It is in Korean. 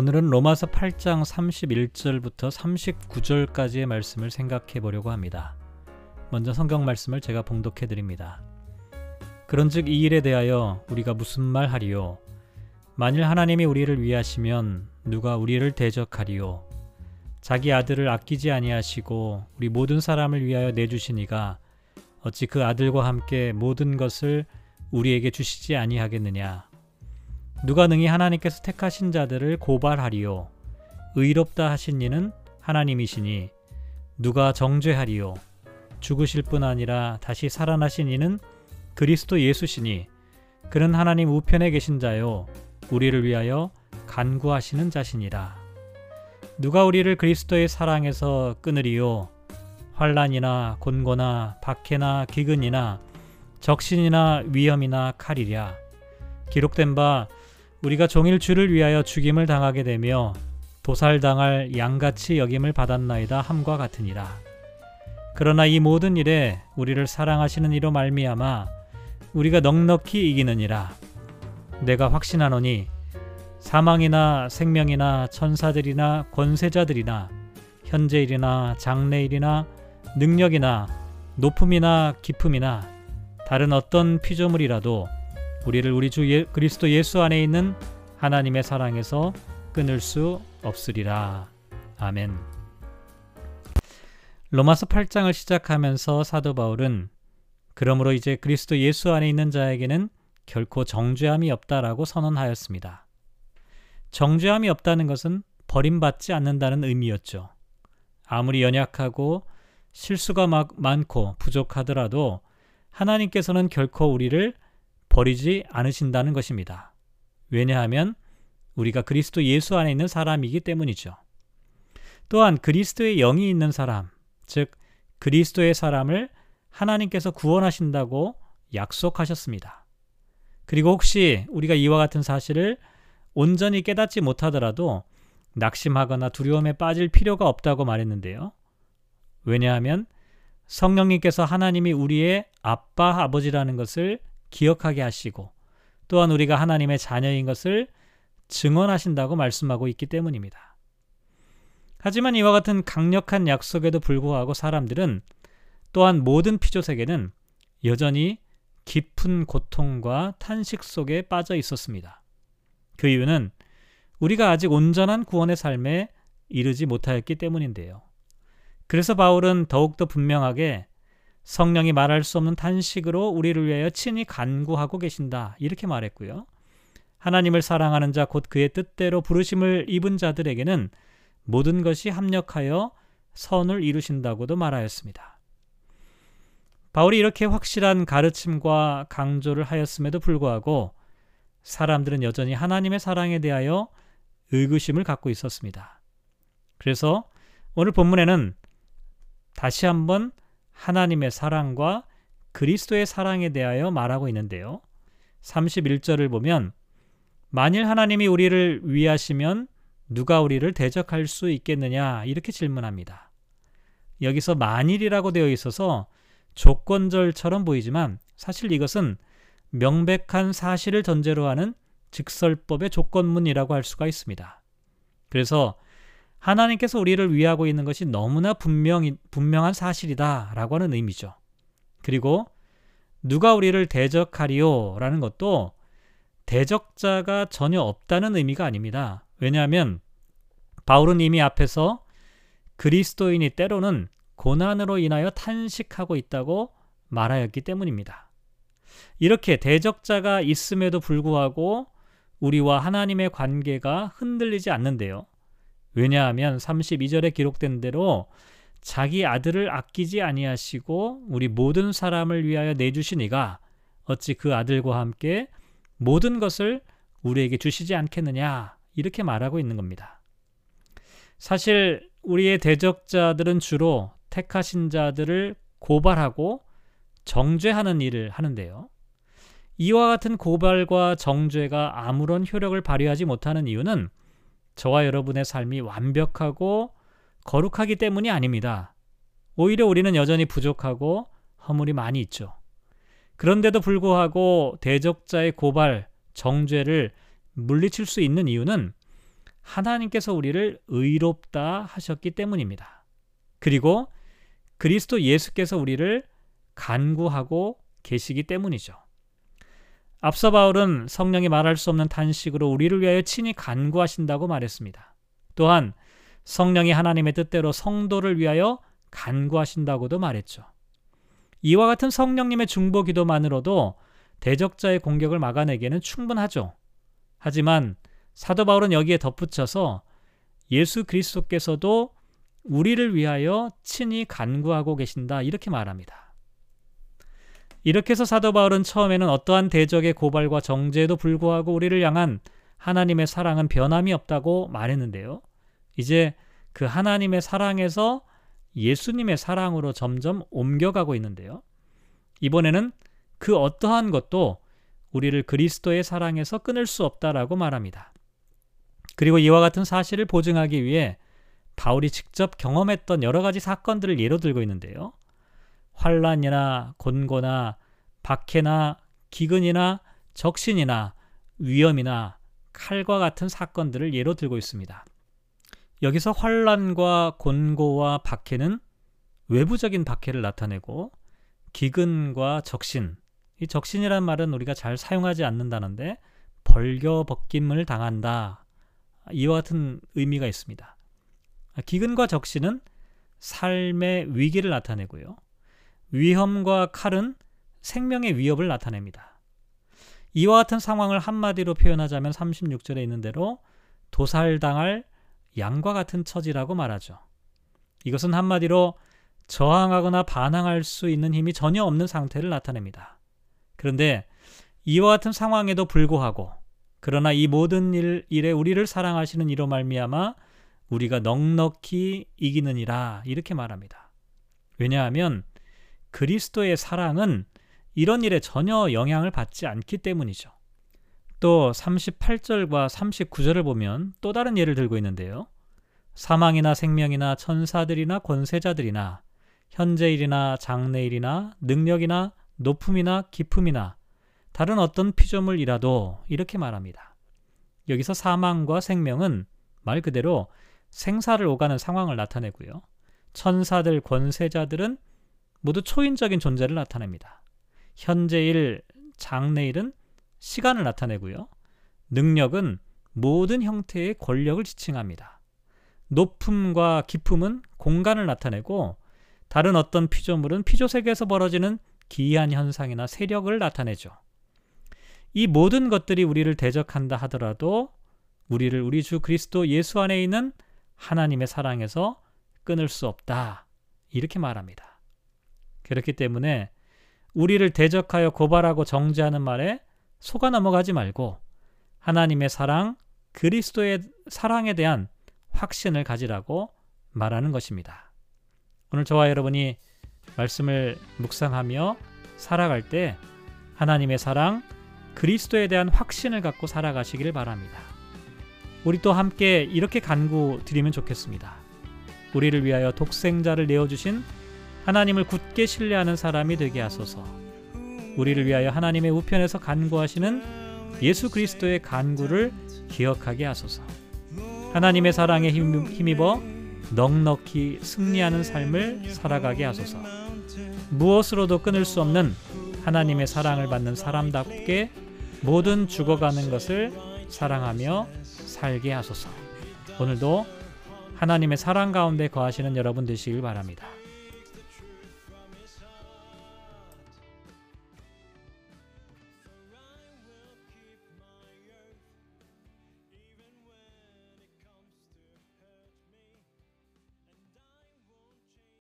오늘은 로마서 8장 31절부터 39절까지의 말씀을 생각해 보려고 합니다. 먼저 성경 말씀을 제가 봉독해 드립니다. 그런즉 이 일에 대하여 우리가 무슨 말 하리요 만일 하나님이 우리를 위하시면 누가 우리를 대적하리요 자기 아들을 아끼지 아니하시고 우리 모든 사람을 위하여 내주시니가 어찌 그 아들과 함께 모든 것을 우리에게 주시지 아니하겠느냐 누가 능히 하나님께서 택하신 자들을 고발하리요? 의롭다 하신 이는 하나님이시니 누가 정죄하리요? 죽으실 뿐 아니라 다시 살아나신 이는 그리스도 예수시니 그는 하나님 우편에 계신 자요 우리를 위하여 간구하시는 자신이라. 누가 우리를 그리스도의 사랑에서 끊으리요? 환란이나 곤고나 박해나 기근이나 적신이나 위험이나 칼이랴. 기록된 바 우리가 종일 주를 위하여 죽임을 당하게 되며 도살당할 양같이 여김을 받았나이다 함과 같으니라. 그러나 이 모든 일에 우리를 사랑하시는 이로 말미암아 우리가 넉넉히 이기느니라. 내가 확신하노니 사망이나 생명이나 천사들이나 권세자들이나 현재일이나 장래일이나 능력이나 높음이나 깊음이나 다른 어떤 피조물이라도 우리를 우리 주 예, 그리스도 예수 안에 있는 하나님의 사랑에서 끊을 수 없으리라. 아멘. 로마서 8장을 시작하면서 사도 바울은 그러므로 이제 그리스도 예수 안에 있는 자에게는 결코 정죄함이 없다라고 선언하였습니다. 정죄함이 없다는 것은 버림받지 않는다는 의미였죠. 아무리 연약하고 실수가 많고 부족하더라도 하나님께서는 결코 우리를 버리지 않으신다는 것입니다. 왜냐하면 우리가 그리스도 예수 안에 있는 사람이기 때문이죠. 또한 그리스도의 영이 있는 사람, 즉 그리스도의 사람을 하나님께서 구원하신다고 약속하셨습니다. 그리고 혹시 우리가 이와 같은 사실을 온전히 깨닫지 못하더라도 낙심하거나 두려움에 빠질 필요가 없다고 말했는데요. 왜냐하면 성령님께서 하나님이 우리의 아빠, 아버지라는 것을 기억하게 하시고 또한 우리가 하나님의 자녀인 것을 증언하신다고 말씀하고 있기 때문입니다. 하지만 이와 같은 강력한 약속에도 불구하고 사람들은 또한 모든 피조세계는 여전히 깊은 고통과 탄식 속에 빠져 있었습니다. 그 이유는 우리가 아직 온전한 구원의 삶에 이르지 못하였기 때문인데요. 그래서 바울은 더욱더 분명하게 성령이 말할 수 없는 탄식으로 우리를 위하여 친히 간구하고 계신다. 이렇게 말했고요. 하나님을 사랑하는 자 곧 그의 뜻대로 부르심을 입은 자들에게는 모든 것이 합력하여 선을 이루신다고도 말하였습니다. 바울이 이렇게 확실한 가르침과 강조를 하였음에도 불구하고 사람들은 여전히 하나님의 사랑에 대하여 의구심을 갖고 있었습니다. 그래서 오늘 본문에는 다시 한번 하나님의 사랑과 그리스도의 사랑에 대하여 말하고 있는데요. 31절을 보면 만일 하나님이 우리를 위하시면 누가 우리를 대적할 수 있겠느냐 이렇게 질문합니다. 여기서 만일이라고 되어 있어서 조건절처럼 보이지만 사실 이것은 명백한 사실을 전제로 하는 직설법의 조건문이라고 할 수가 있습니다. 그래서 하나님께서 우리를 위하고 있는 것이 너무나 분명, 분명한 사실이다라고 하는 의미죠. 그리고 누가 우리를 대적하리요? 라는 것도 대적자가 전혀 없다는 의미가 아닙니다. 왜냐하면 바울은 이미 앞에서 그리스도인이 때로는 고난으로 인하여 탄식하고 있다고 말하였기 때문입니다. 이렇게 대적자가 있음에도 불구하고 우리와 하나님의 관계가 흔들리지 않는데요. 왜냐하면 32절에 기록된 대로 자기 아들을 아끼지 아니하시고 우리 모든 사람을 위하여 내주시니가 어찌 그 아들과 함께 모든 것을 우리에게 주시지 않겠느냐 이렇게 말하고 있는 겁니다. 사실 우리의 대적자들은 주로 택하신 자들을 고발하고 정죄하는 일을 하는데요. 이와 같은 고발과 정죄가 아무런 효력을 발휘하지 못하는 이유는 저와 여러분의 삶이 완벽하고 거룩하기 때문이 아닙니다. 오히려 우리는 여전히 부족하고 허물이 많이 있죠. 그런데도 불구하고 대적자의 고발, 정죄를 물리칠 수 있는 이유는 하나님께서 우리를 의롭다 하셨기 때문입니다. 그리고 그리스도 예수께서 우리를 간구하고 계시기 때문이죠. 앞서 바울은 성령이 말할 수 없는 탄식으로 우리를 위하여 친히 간구하신다고 말했습니다. 또한 성령이 하나님의 뜻대로 성도를 위하여 간구하신다고도 말했죠. 이와 같은 성령님의 중보 기도만으로도 대적자의 공격을 막아내기에는 충분하죠. 하지만 사도 바울은 여기에 덧붙여서 예수 그리스도께서도 우리를 위하여 친히 간구하고 계신다 이렇게 말합니다. 이렇게 해서 사도 바울은 처음에는 어떠한 대적의 고발과 정죄에도 불구하고 우리를 향한 하나님의 사랑은 변함이 없다고 말했는데요. 이제 그 하나님의 사랑에서 예수님의 사랑으로 점점 옮겨가고 있는데요. 이번에는 그 어떠한 것도 우리를 그리스도의 사랑에서 끊을 수 없다라고 말합니다. 그리고 이와 같은 사실을 보증하기 위해 바울이 직접 경험했던 여러 가지 사건들을 예로 들고 있는데요. 환란이나 곤고나 박해나 기근이나 적신이나 위험이나 칼과 같은 사건들을 예로 들고 있습니다. 여기서 환란과 곤고와 박해는 외부적인 박해를 나타내고 기근과 적신, 이 적신이란 말은 우리가 잘 사용하지 않는다는데 벌겨벗김을 당한다. 이와 같은 의미가 있습니다. 기근과 적신은 삶의 위기를 나타내고요. 위험과 칼은 생명의 위협을 나타냅니다. 이와 같은 상황을 한마디로 표현하자면 36절에 있는 대로 도살당할 양과 같은 처지라고 말하죠. 이것은 한마디로 저항하거나 반항할 수 있는 힘이 전혀 없는 상태를 나타냅니다. 그런데 이와 같은 상황에도 불구하고 그러나 이 모든 일, 일에 우리를 사랑하시는 이로 말미암아 우리가 넉넉히 이기느니라 이렇게 말합니다. 왜냐하면 그리스도의 사랑은 이런 일에 전혀 영향을 받지 않기 때문이죠. 또 38절과 39절을 보면 또 다른 예를 들고 있는데요. 사망이나 생명이나 천사들이나 권세자들이나 현재일이나 장래일이나 능력이나 높음이나 깊음이나 다른 어떤 피조물이라도 이렇게 말합니다. 여기서 사망과 생명은 말 그대로 생사를 오가는 상황을 나타내고요. 천사들, 권세자들은 모두 초인적인 존재를 나타냅니다. 현재일, 장래일은 시간을 나타내고요. 능력은 모든 형태의 권력을 지칭합니다. 높음과 깊음은 공간을 나타내고 다른 어떤 피조물은 피조 세계에서 벌어지는 기이한 현상이나 세력을 나타내죠. 이 모든 것들이 우리를 대적한다 하더라도 우리를 우리 주 그리스도 예수 안에 있는 하나님의 사랑에서 끊을 수 없다. 이렇게 말합니다. 그렇기 때문에 우리를 대적하여 고발하고 정죄하는 말에 속아 넘어가지 말고 하나님의 사랑, 그리스도의 사랑에 대한 확신을 가지라고 말하는 것입니다. 오늘 저와 여러분이 말씀을 묵상하며 살아갈 때 하나님의 사랑, 그리스도에 대한 확신을 갖고 살아가시기를 바랍니다. 우리 또 함께 이렇게 간구 드리면 좋겠습니다. 우리를 위하여 독생자를 내어주신 하나님을 굳게 신뢰하는 사람이 되게 하소서. 우리를 위하여 하나님의 우편에서 간구하시는 예수 그리스도의 간구를 기억하게 하소서. 하나님의 사랑에 힘입어 넉넉히 승리하는 삶을 살아가게 하소서. 무엇으로도 끊을 수 없는 하나님의 사랑을 받는 사람답게 모든 죽어가는 것을 사랑하며 살게 하소서. 오늘도 하나님의 사랑 가운데 거하시는 여러분 되시길 바랍니다.